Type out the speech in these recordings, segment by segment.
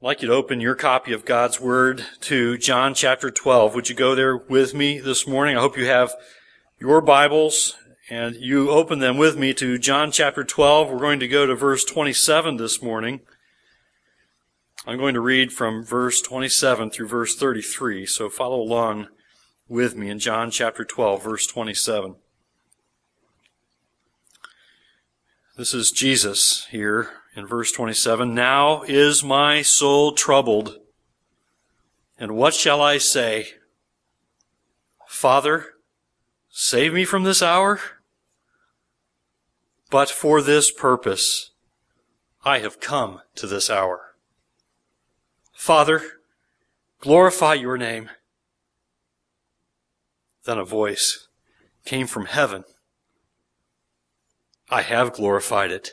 I'd like you to open your copy of God's Word to John chapter 12. Would you go there with me this morning? I hope you have your Bibles and you open them with me to John chapter 12. We're going to go to verse 27 this morning. I'm going to read from verse 27 through verse 33, so follow along with me in John chapter 12, verse 27. This is Jesus here in verse 27. Now is my soul troubled. And what shall I say? Father, save me from this hour? But for this purpose I have come to this hour. Father, glorify your name. Then a voice came from heaven. I have glorified it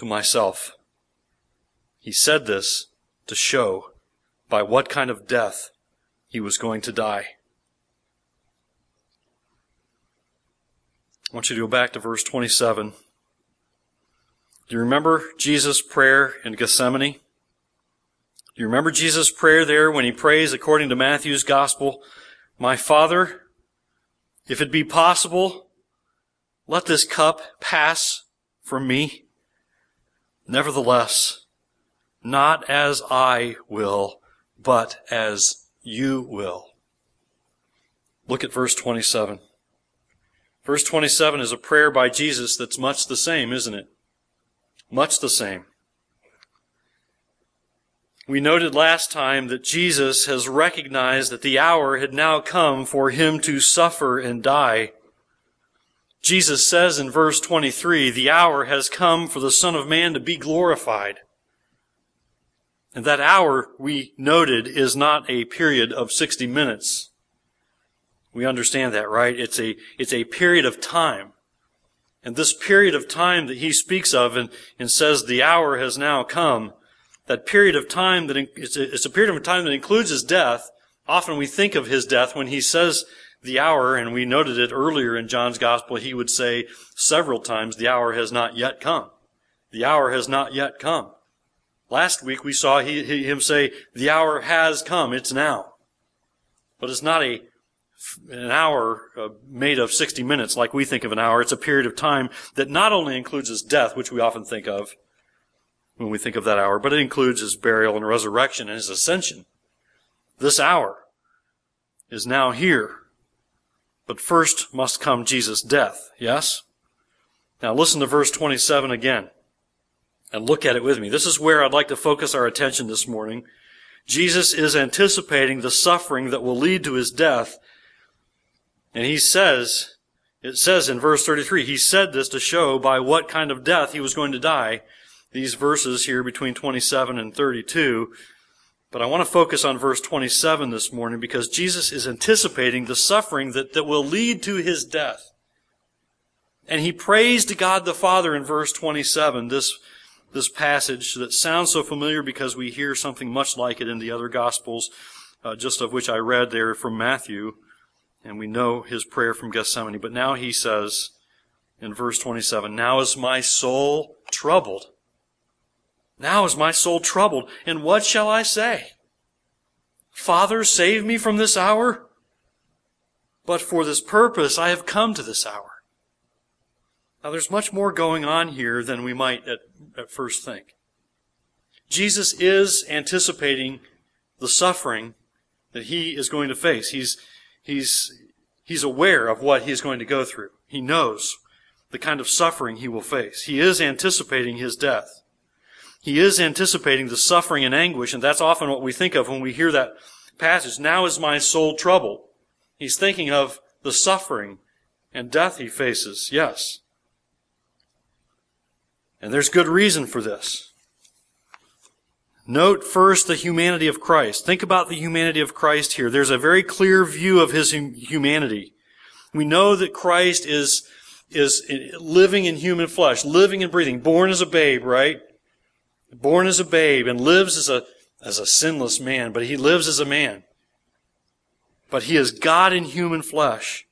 to myself. He said this to show by what kind of death he was going to die. I want you to go back to verse 27. Do you remember Jesus' prayer in Gethsemane? Do you remember Jesus' prayer there when he prays according to Matthew's gospel? My Father, if it be possible, let this cup pass from me. Nevertheless, not as I will, but as you will. Look at verse 27. Verse 27 is a prayer by Jesus that's much the same, isn't it? Much the same. We noted last time that Jesus has recognized that the hour had now come for him to suffer and die Jesus says in verse 23, the hour has come for the Son of Man to be glorified. And that hour, we noted, is not a period of 60 minutes. We understand that, right? It's a, it's a period of time. And this period of time that he speaks of and, and says the hour has now come, that period of time that, it's a, it's a period of time that includes his death. Often we think of his death when he says the hour, and we noted it earlier in John's gospel, he would say several times, the hour has not yet come. The hour has not yet come. Last week we saw he, he, him say, the hour has come, it's now. But it's not a, an hour uh, made of 60 minutes like we think of an hour. It's a period of time that not only includes his death, which we often think of when we think of that hour, but it includes his burial and resurrection and his ascension. This hour is now here. But first must come Jesus' death, yes? Now listen to verse 27 again and look at it with me. This is where I'd like to focus our attention this morning. Jesus is anticipating the suffering that will lead to his death. And he says, it says in verse 33, he said this to show by what kind of death he was going to die. These verses here between 27 and 32 but I want to focus on verse 27 this morning because Jesus is anticipating the suffering that, that will lead to his death. And he prays to God the Father in verse 27, this, this passage that sounds so familiar because we hear something much like it in the other Gospels, uh, just of which I read there from Matthew, and we know his prayer from Gethsemane. But now he says in verse 27, Now is my soul troubled. Now is my soul troubled, and what shall I say? Father, save me from this hour? But for this purpose I have come to this hour. Now there's much more going on here than we might at, at first think. Jesus is anticipating the suffering that he is going to face. He's, he's, he's aware of what he's going to go through. He knows the kind of suffering he will face. He is anticipating his death. He is anticipating the suffering and anguish, and that's often what we think of when we hear that passage. Now is my soul troubled. He's thinking of the suffering and death he faces, yes. And there's good reason for this. Note first the humanity of Christ. Think about the humanity of Christ here. There's a very clear view of his humanity. We know that Christ is, is living in human flesh, living and breathing, born as a babe, right? Born as a babe and lives as a, as a sinless man, but he lives as a man. But he is God in human flesh.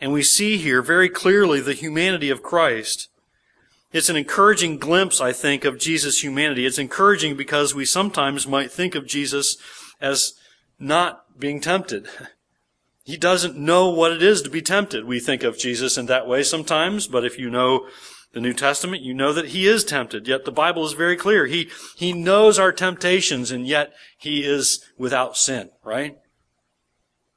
And we see here very clearly the humanity of Christ. It's an encouraging glimpse, I think, of Jesus' humanity. It's encouraging because we sometimes might think of Jesus as not being tempted. He doesn't know what it is to be tempted. We think of Jesus in that way sometimes, but if you know the New Testament, you know that he is tempted. Yet the Bible is very clear. He, he knows our temptations and yet he is without sin, right?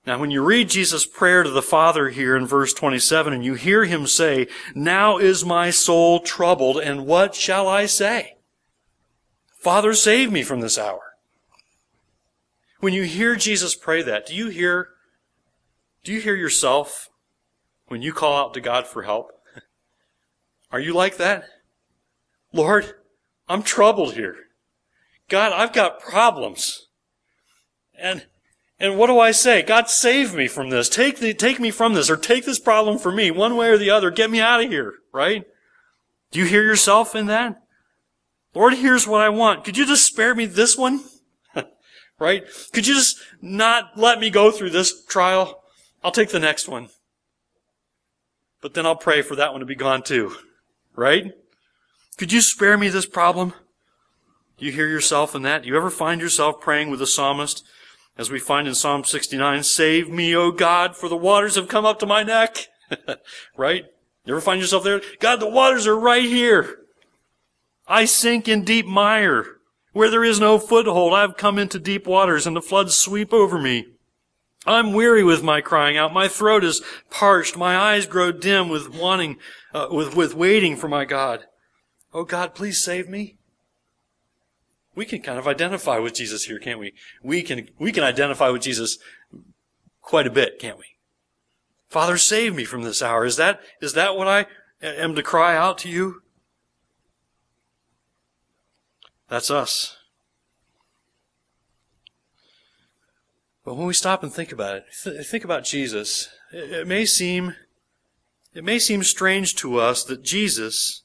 Now, when you read Jesus' prayer to the Father here in verse 27 and you hear him say, Now is my soul troubled, and what shall I say? Father, save me from this hour. When you hear Jesus pray that, do you hear, do you hear yourself when you call out to God for help? Are you like that? Lord, I'm troubled here. God, I've got problems. And and what do I say? God, save me from this. Take the, take me from this or take this problem for me one way or the other. Get me out of here, right? Do you hear yourself in that? Lord, here's what I want. Could you just spare me this one? right? Could you just not let me go through this trial? I'll take the next one. But then I'll pray for that one to be gone too. Right? Could you spare me this problem? Do you hear yourself in that? Do you ever find yourself praying with the psalmist? As we find in Psalm 69, save me, O God, for the waters have come up to my neck. right? You ever find yourself there? God, the waters are right here. I sink in deep mire. Where there is no foothold, I've come into deep waters and the floods sweep over me. I'm weary with my crying out. My throat is parched. My eyes grow dim with wanting, uh, with, with waiting for my God. Oh God, please save me we can kind of identify with Jesus here, can't we? We can, we can identify with Jesus quite a bit, can't we? Father, save me from this hour. Is that, is that what I am to cry out to you? That's us. But when we stop and think about it, th- think about Jesus, it, it may seem, it may seem strange to us that Jesus,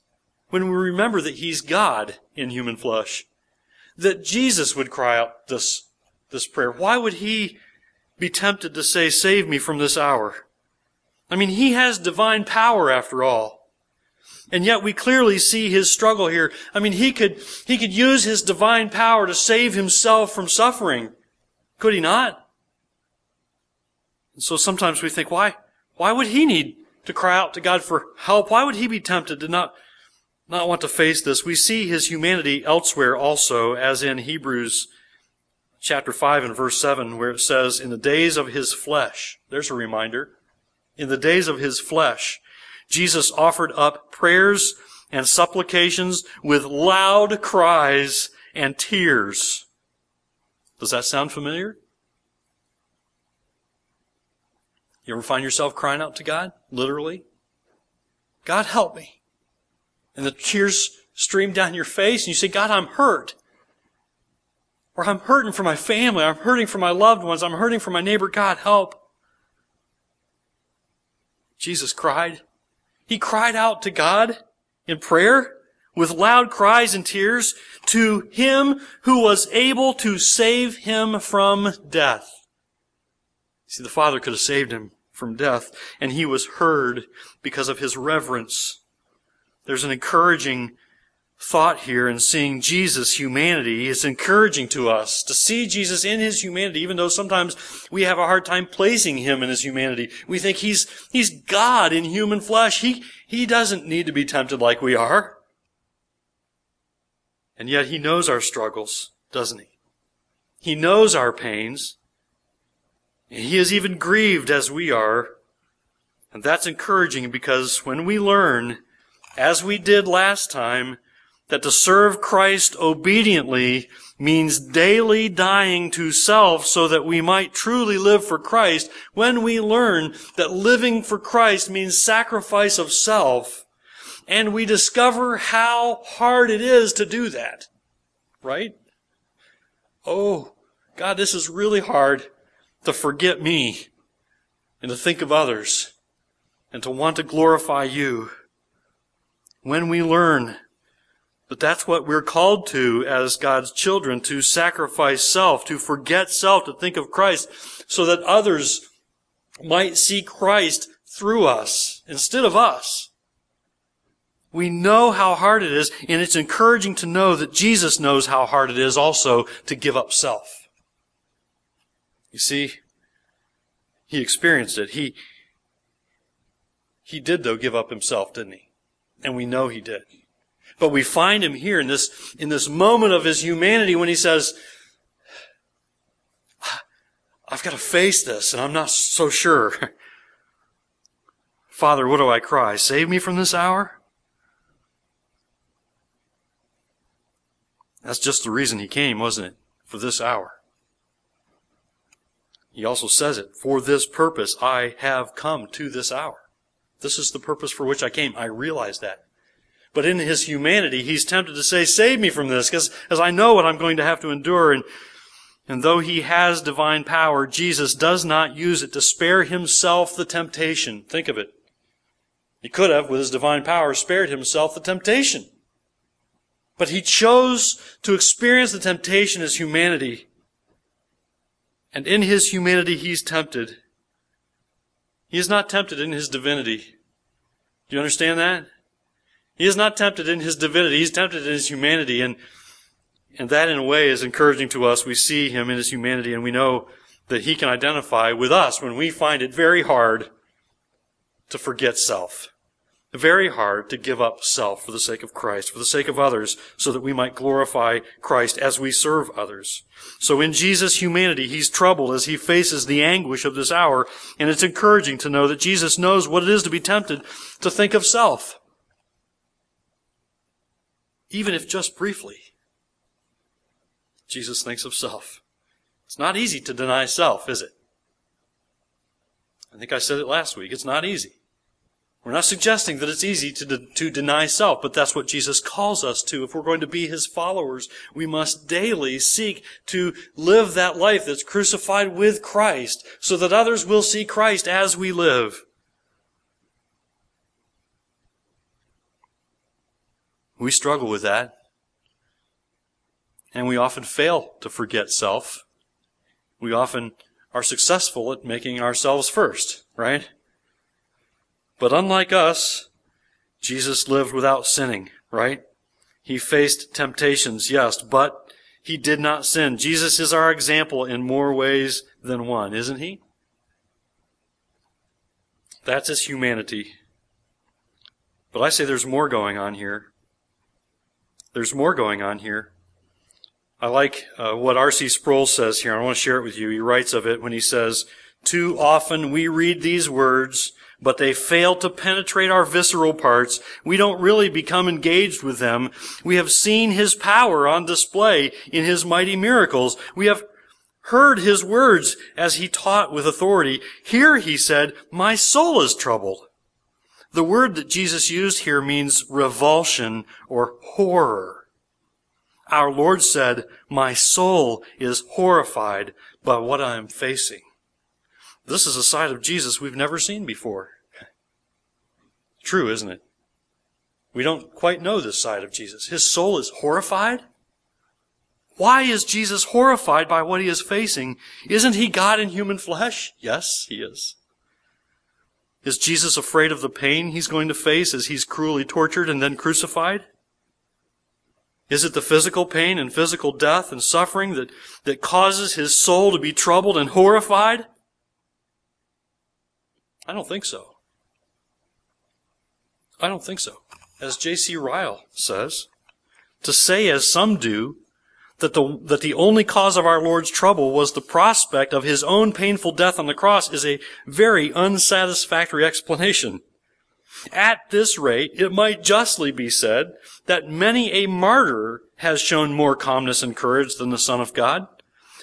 when we remember that He's God in human flesh, that Jesus would cry out this, this prayer? Why would he be tempted to say, save me from this hour? I mean, he has divine power after all. And yet we clearly see his struggle here. I mean, he could, he could use his divine power to save himself from suffering. Could he not? And so sometimes we think, why, why would he need to cry out to God for help? Why would he be tempted to not not want to face this. We see his humanity elsewhere also, as in Hebrews chapter 5 and verse 7, where it says, In the days of his flesh, there's a reminder, in the days of his flesh, Jesus offered up prayers and supplications with loud cries and tears. Does that sound familiar? You ever find yourself crying out to God? Literally? God help me and the tears stream down your face and you say, God, I'm hurt. Or I'm hurting for my family. I'm hurting for my loved ones. I'm hurting for my neighbor. God, help. Jesus cried. He cried out to God in prayer with loud cries and tears to him who was able to save him from death. See, the Father could have saved him from death, and he was heard because of his reverence there's an encouraging thought here in seeing Jesus' humanity. It's encouraging to us to see Jesus in his humanity, even though sometimes we have a hard time placing him in his humanity. We think he's, he's God in human flesh. He, he doesn't need to be tempted like we are. And yet he knows our struggles, doesn't he? He knows our pains. He is even grieved as we are. And that's encouraging because when we learn as we did last time, that to serve Christ obediently means daily dying to self so that we might truly live for Christ, when we learn that living for Christ means sacrifice of self, and we discover how hard it is to do that, right? oh, God, this is really hard to forget me and to think of others and to want to glorify you. When we learn that that's what we're called to as God's children, to sacrifice self, to forget self, to think of Christ, so that others might see Christ through us instead of us. We know how hard it is, and it's encouraging to know that Jesus knows how hard it is also to give up self. You see, he experienced it. He, he did, though, give up himself, didn't he? And we know he did. But we find him here in this, in this moment of his humanity when he says, I've got to face this, and I'm not so sure. Father, what do I cry? Save me from this hour? That's just the reason he came, wasn't it? For this hour. He also says it, for this purpose I have come to this hour. This is the purpose for which I came. I realize that. But in his humanity, he's tempted to say, save me from this, because as I know what I'm going to have to endure. And, and though he has divine power, Jesus does not use it to spare himself the temptation. Think of it. He could have, with his divine power, spared himself the temptation. But he chose to experience the temptation as humanity and in his humanity, he's tempted. He is not tempted in his divinity. Do you understand that? He is not tempted in his divinity. He's tempted in his humanity. And, and that, in a way, is encouraging to us. We see him in his humanity, and we know that he can identify with us when we find it very hard to forget self very hard to give up self for the sake of Christ, for the sake of others, so that we might glorify Christ as we serve others. So in Jesus' humanity, he's troubled as he faces the anguish of this hour, and it's encouraging to know that Jesus knows what it is to be tempted to think of self. Even if just briefly. Jesus thinks of self. It's not easy to deny self, is it? I think I said it last week. It's not easy. We're not suggesting that it's easy to, de- to deny self, but that's what Jesus calls us to. If we're going to be His followers, we must daily seek to live that life that's crucified with Christ so that others will see Christ as we live. We struggle with that. And we often fail to forget self. We often are successful at making ourselves first, right? But unlike us, Jesus lived without sinning, right? He faced temptations, yes, but he did not sin. Jesus is our example in more ways than one, isn't he? That's his humanity. But I say there's more going on here. There's more going on here. I like uh, what R.C. Sproul says here. I want to share it with you. He writes of it when he says, Too often we read these words but they fail to penetrate our visceral parts. We don't really become engaged with them. We have seen His power on display in His mighty miracles. We have heard His words as He taught with authority. Here He said, my soul is troubled. The word that Jesus used here means revulsion or horror. Our Lord said, my soul is horrified by what I am facing. This is a side of Jesus we've never seen before. True, isn't it? We don't quite know this side of Jesus. His soul is horrified. Why is Jesus horrified by what he is facing? Isn't he God in human flesh? Yes, he is. Is Jesus afraid of the pain he's going to face as he's cruelly tortured and then crucified? Is it the physical pain and physical death and suffering that, that causes his soul to be troubled and horrified? I don't think so. I don't think so. As J.C. Ryle says, to say as some do, that the, that the only cause of our Lord's trouble was the prospect of his own painful death on the cross is a very unsatisfactory explanation. At this rate, it might justly be said that many a martyr has shown more calmness and courage than the Son of God.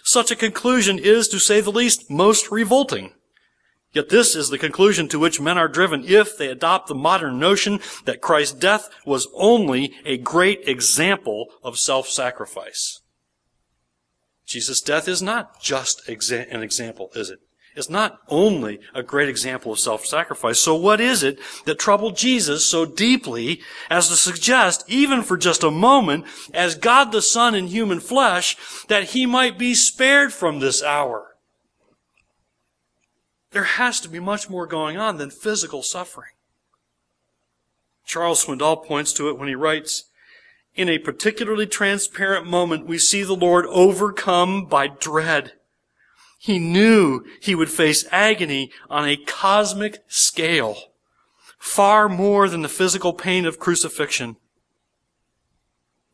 Such a conclusion is, to say the least, most revolting. Yet this is the conclusion to which men are driven if they adopt the modern notion that Christ's death was only a great example of self-sacrifice. Jesus' death is not just exa- an example, is it? It's not only a great example of self-sacrifice. So what is it that troubled Jesus so deeply as to suggest, even for just a moment, as God the Son in human flesh, that he might be spared from this hour? There has to be much more going on than physical suffering. Charles Swindoll points to it when he writes, in a particularly transparent moment, we see the Lord overcome by dread. He knew he would face agony on a cosmic scale, far more than the physical pain of crucifixion.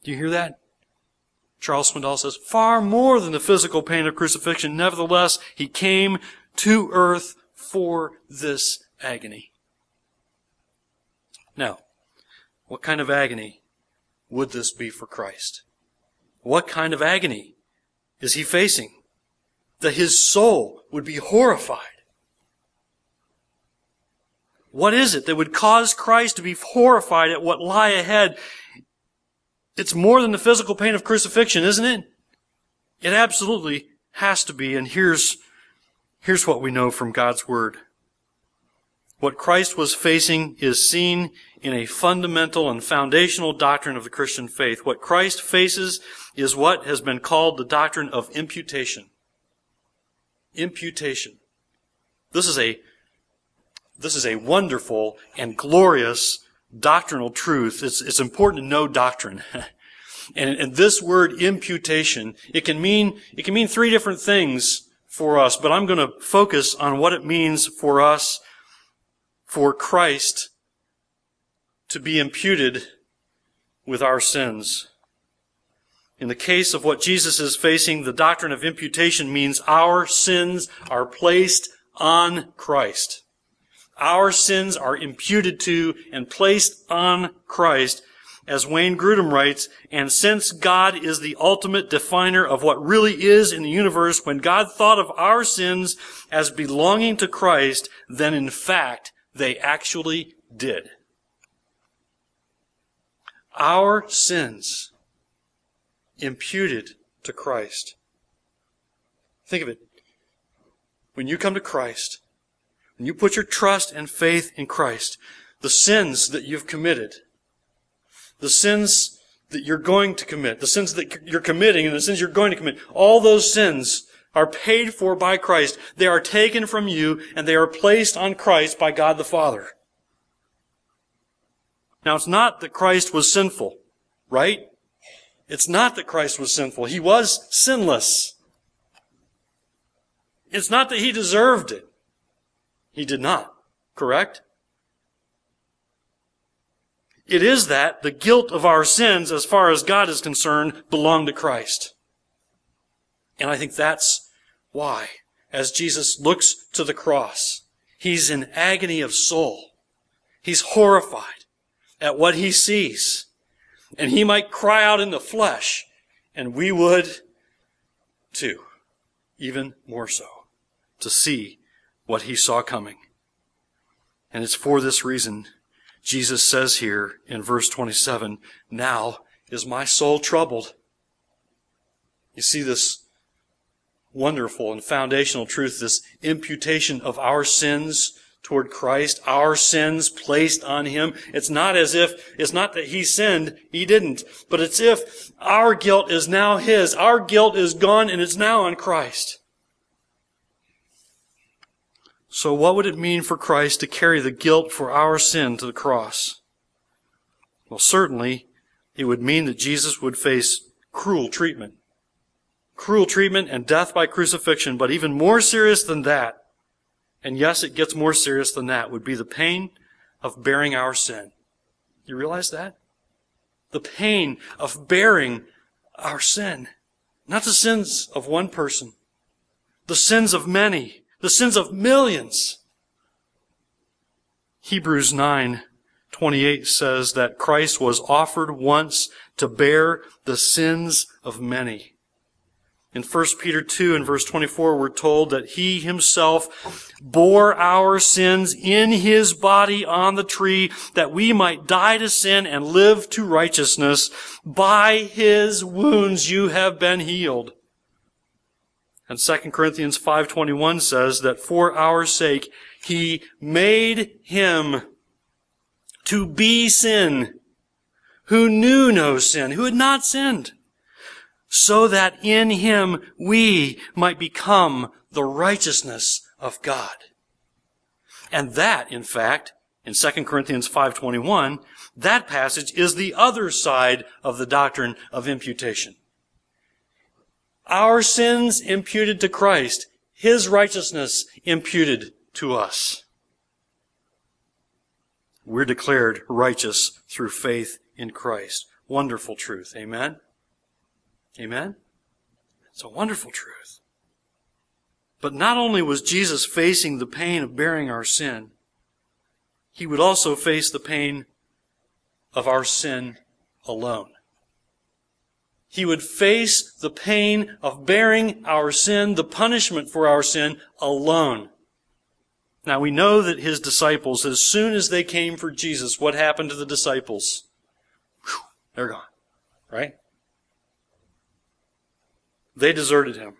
Do you hear that? Charles Swindoll says, far more than the physical pain of crucifixion. Nevertheless, he came to earth for this agony. Now, what kind of agony would this be for Christ? What kind of agony is he facing? That his soul would be horrified. What is it that would cause Christ to be horrified at what lie ahead? It's more than the physical pain of crucifixion, isn't it? It absolutely has to be, and here's, here's what we know from God's Word. What Christ was facing is seen in a fundamental and foundational doctrine of the Christian faith. What Christ faces is what has been called the doctrine of imputation. Imputation. This is a, this is a wonderful and glorious doctrinal truth. It's, it's important to know doctrine. and, and this word imputation, it can mean, it can mean three different things for us, but I'm going to focus on what it means for us for Christ to be imputed with our sins. In the case of what Jesus is facing, the doctrine of imputation means our sins are placed on Christ. Our sins are imputed to and placed on Christ. As Wayne Grudem writes, and since God is the ultimate definer of what really is in the universe, when God thought of our sins as belonging to Christ, then in fact, they actually did. Our sins imputed to Christ. Think of it. When you come to Christ, when you put your trust and faith in Christ, the sins that you've committed, the sins that you're going to commit, the sins that you're committing and the sins you're going to commit, all those sins are paid for by Christ. They are taken from you and they are placed on Christ by God the Father. Now it's not that Christ was sinful, right? It's not that Christ was sinful. He was sinless. It's not that he deserved it. He did not. Correct? It is that the guilt of our sins, as far as God is concerned, belong to Christ. And I think that's why, as Jesus looks to the cross, he's in agony of soul. He's horrified at what he sees. And he might cry out in the flesh, and we would too, even more so, to see what he saw coming. And it's for this reason Jesus says here in verse 27, now is my soul troubled. You see this wonderful and foundational truth, this imputation of our sins toward Christ, our sins placed on Him. It's not as if, it's not that He sinned, He didn't, but it's if our guilt is now His. Our guilt is gone and it's now on Christ. So what would it mean for Christ to carry the guilt for our sin to the cross? Well, certainly, it would mean that Jesus would face cruel treatment cruel treatment and death by crucifixion, but even more serious than that, and yes, it gets more serious than that, would be the pain of bearing our sin. You realize that? The pain of bearing our sin. Not the sins of one person. The sins of many. The sins of millions. Hebrews 9, 28 says that Christ was offered once to bear the sins of many. In 1 Peter 2 and verse 24, we're told that he himself bore our sins in his body on the tree that we might die to sin and live to righteousness. By his wounds you have been healed. And 2 Corinthians 5:21 says that for our sake he made him to be sin who knew no sin, who had not sinned, so that in him we might become the righteousness of God. And that, in fact, in 2 Corinthians 5:21, that passage is the other side of the doctrine of imputation. Our sins imputed to Christ, His righteousness imputed to us. We're declared righteous through faith in Christ. Wonderful truth. Amen? Amen? It's a wonderful truth. But not only was Jesus facing the pain of bearing our sin, He would also face the pain of our sin alone. He would face the pain of bearing our sin, the punishment for our sin, alone. Now we know that his disciples, as soon as they came for Jesus, what happened to the disciples? Whew, they're gone. Right? They deserted him.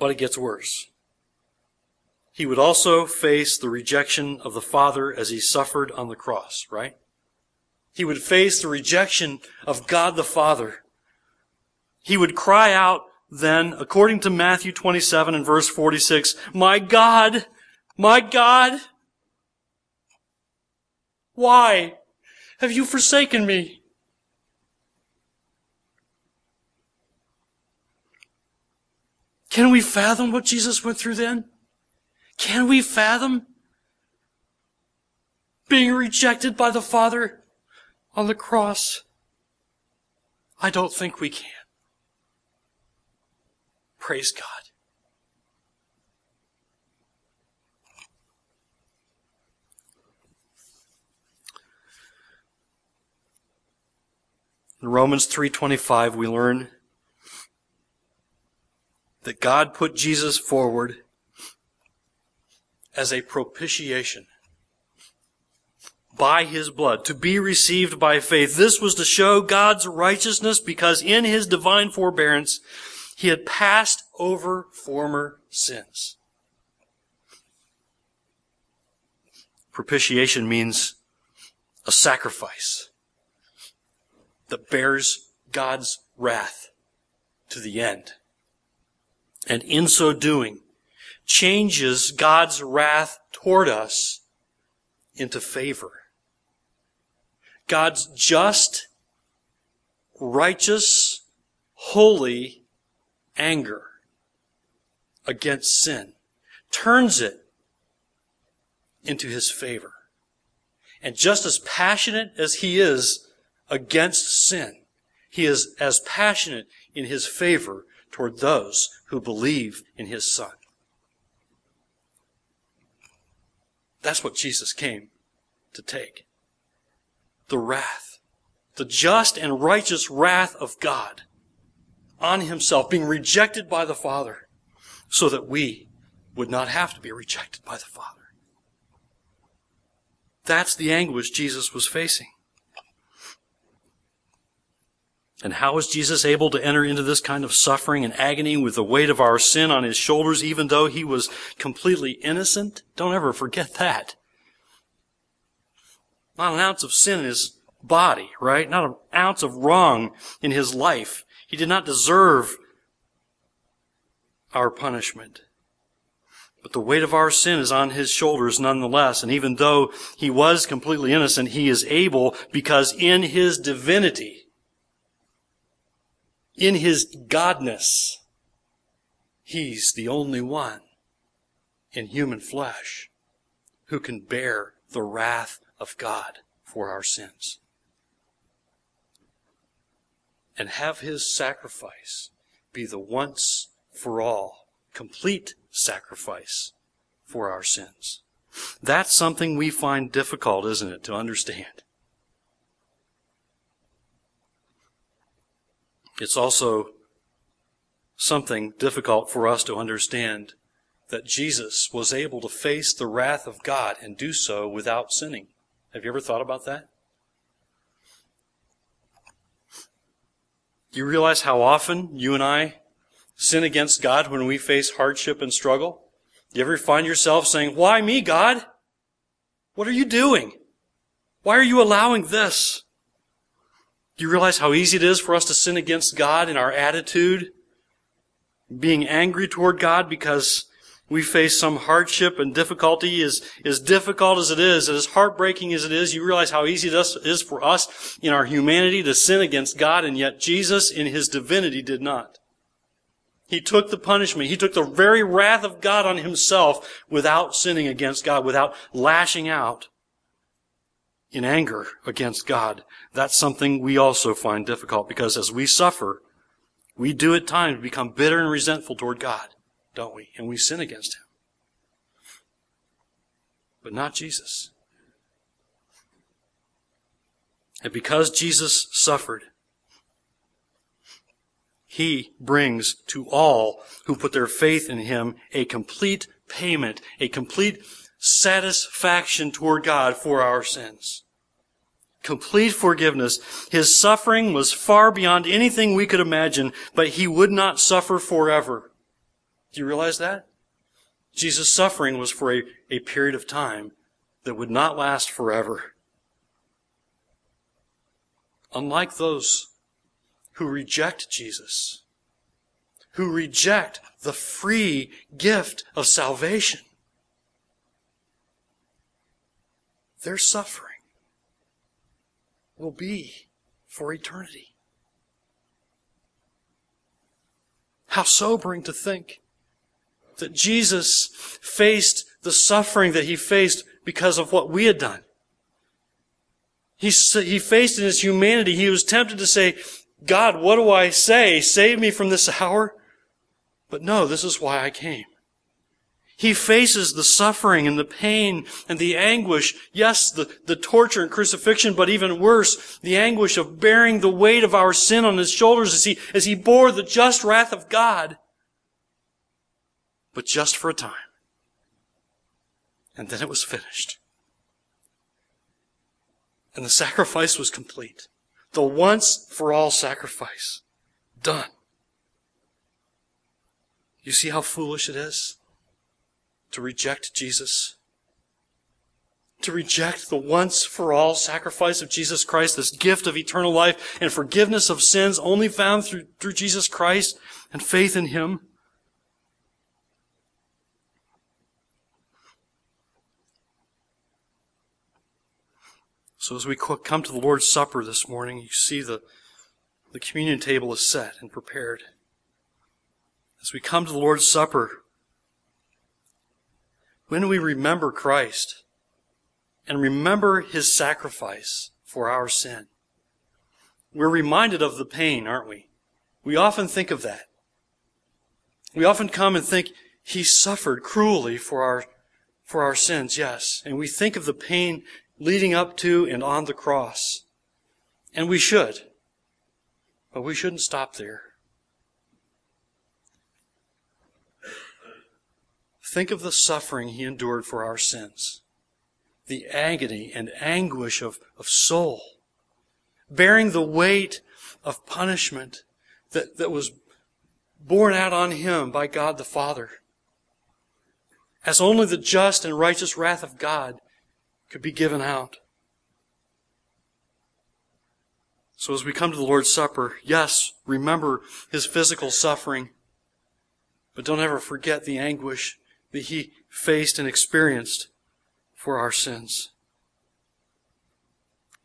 But it gets worse. He would also face the rejection of the Father as he suffered on the cross, right? He would face the rejection of God the Father. He would cry out then, according to Matthew 27 and verse 46, My God, my God, why have you forsaken me? Can we fathom what Jesus went through then? Can we fathom being rejected by the Father on the cross? I don't think we can. Praise God. In Romans 3:25 we learn that God put Jesus forward as a propitiation by his blood, to be received by faith. This was to show God's righteousness because in his divine forbearance, he had passed over former sins. Propitiation means a sacrifice that bears God's wrath to the end. And in so doing, changes God's wrath toward us into favor. God's just, righteous, holy anger against sin turns it into his favor. And just as passionate as he is against sin, he is as passionate in his favor toward those who believe in his son. That's what Jesus came to take. The wrath, the just and righteous wrath of God on himself, being rejected by the Father, so that we would not have to be rejected by the Father. That's the anguish Jesus was facing. And how is Jesus able to enter into this kind of suffering and agony with the weight of our sin on his shoulders, even though he was completely innocent? Don't ever forget that. Not an ounce of sin in his body, right? Not an ounce of wrong in his life. He did not deserve our punishment. But the weight of our sin is on his shoulders nonetheless. And even though he was completely innocent, he is able because in his divinity, in his godness, he's the only one in human flesh who can bear the wrath of God for our sins. And have his sacrifice be the once for all, complete sacrifice for our sins. That's something we find difficult, isn't it, to understand. It's also something difficult for us to understand that Jesus was able to face the wrath of God and do so without sinning. Have you ever thought about that? Do you realize how often you and I sin against God when we face hardship and struggle? Do you ever find yourself saying, Why me, God? What are you doing? Why are you allowing this? Do you realize how easy it is for us to sin against God in our attitude? Being angry toward God because we face some hardship and difficulty is as difficult as it is, as heartbreaking as it is, you realize how easy it is for us in our humanity to sin against God, and yet Jesus in His divinity did not. He took the punishment. He took the very wrath of God on himself without sinning against God, without lashing out in anger against God. That's something we also find difficult because as we suffer, we do at times become bitter and resentful toward God, don't we? And we sin against Him. But not Jesus. And because Jesus suffered, he brings to all who put their faith in Him a complete payment, a complete satisfaction toward God for our sins. Complete forgiveness. His suffering was far beyond anything we could imagine, but He would not suffer forever. Do you realize that? Jesus' suffering was for a, a period of time that would not last forever. Unlike those who reject Jesus, who reject the free gift of salvation. Their suffering will be for eternity. How sobering to think that Jesus faced the suffering that he faced because of what we had done. He, he faced in his humanity, he was tempted to say, God, what do I say? Save me from this hour? But no, this is why I came. He faces the suffering and the pain and the anguish. Yes, the, the torture and crucifixion, but even worse, the anguish of bearing the weight of our sin on his shoulders as he, as he bore the just wrath of God. But just for a time. And then it was finished. And the sacrifice was complete the once for all sacrifice. Done. You see how foolish it is to reject Jesus? To reject the once for all sacrifice of Jesus Christ, this gift of eternal life and forgiveness of sins only found through, through Jesus Christ and faith in Him. So as we come to the Lord's Supper this morning, you see the, the communion table is set and prepared. As we come to the Lord's Supper, when we remember Christ and remember His sacrifice for our sin, we're reminded of the pain, aren't we? We often think of that. We often come and think, He suffered cruelly for our, for our sins, yes. And we think of the pain leading up to and on the cross. And we should. But we shouldn't stop there. Think of the suffering he endured for our sins. The agony and anguish of, of soul. Bearing the weight of punishment that, that was borne out on him by God the Father. As only the just and righteous wrath of God could be given out. So as we come to the Lord's Supper, yes, remember his physical suffering, but don't ever forget the anguish that he faced and experienced for our sins.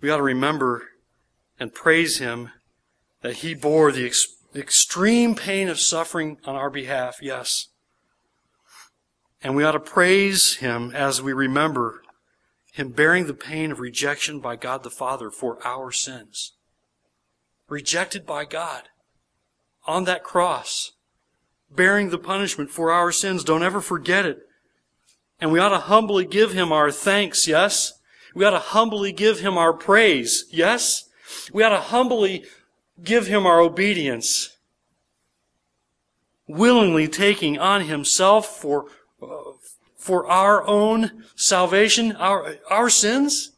We ought to remember and praise him that he bore the ex- extreme pain of suffering on our behalf, yes. And we ought to praise him as we remember him bearing the pain of rejection by God the Father for our sins. Rejected by God on that cross, bearing the punishment for our sins. Don't ever forget it. And we ought to humbly give him our thanks, yes? We ought to humbly give him our praise, yes? We ought to humbly give him our obedience. Willingly taking on himself for, for our own salvation, our, our sins?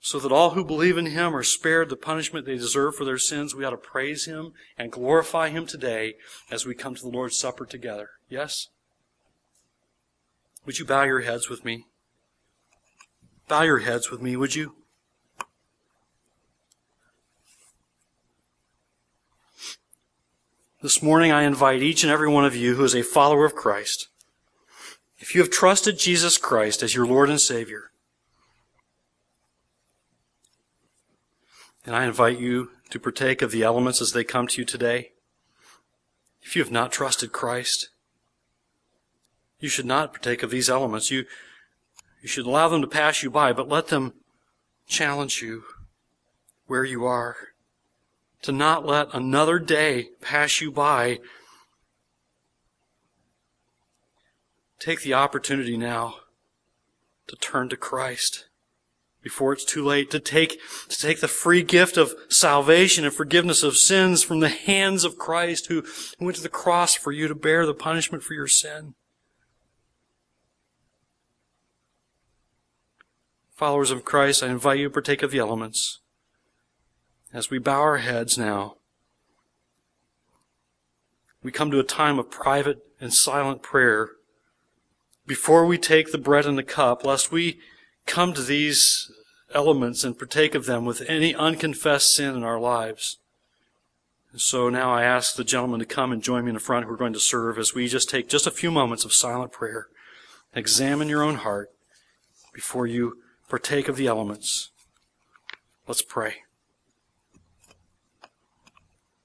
so that all who believe in him are spared the punishment they deserve for their sins. We ought to praise him and glorify him today as we come to the Lord's Supper together. Yes? Would you bow your heads with me? Bow your heads with me, would you? This morning I invite each and every one of you who is a follower of Christ, if you have trusted Jesus Christ as your Lord and Savior, and I invite you to partake of the elements as they come to you today. If you have not trusted Christ, you should not partake of these elements. You, you should allow them to pass you by, but let them challenge you where you are to not let another day pass you by. Take the opportunity now to turn to Christ before it's too late to take, to take the free gift of salvation and forgiveness of sins from the hands of Christ who went to the cross for you to bear the punishment for your sin. Followers of Christ, I invite you to partake of the elements. As we bow our heads now, we come to a time of private and silent prayer before we take the bread and the cup, lest we come to these elements and partake of them with any unconfessed sin in our lives. And so now I ask the gentlemen to come and join me in the front who are going to serve as we just take just a few moments of silent prayer. Examine your own heart before you partake of the elements. Let's pray.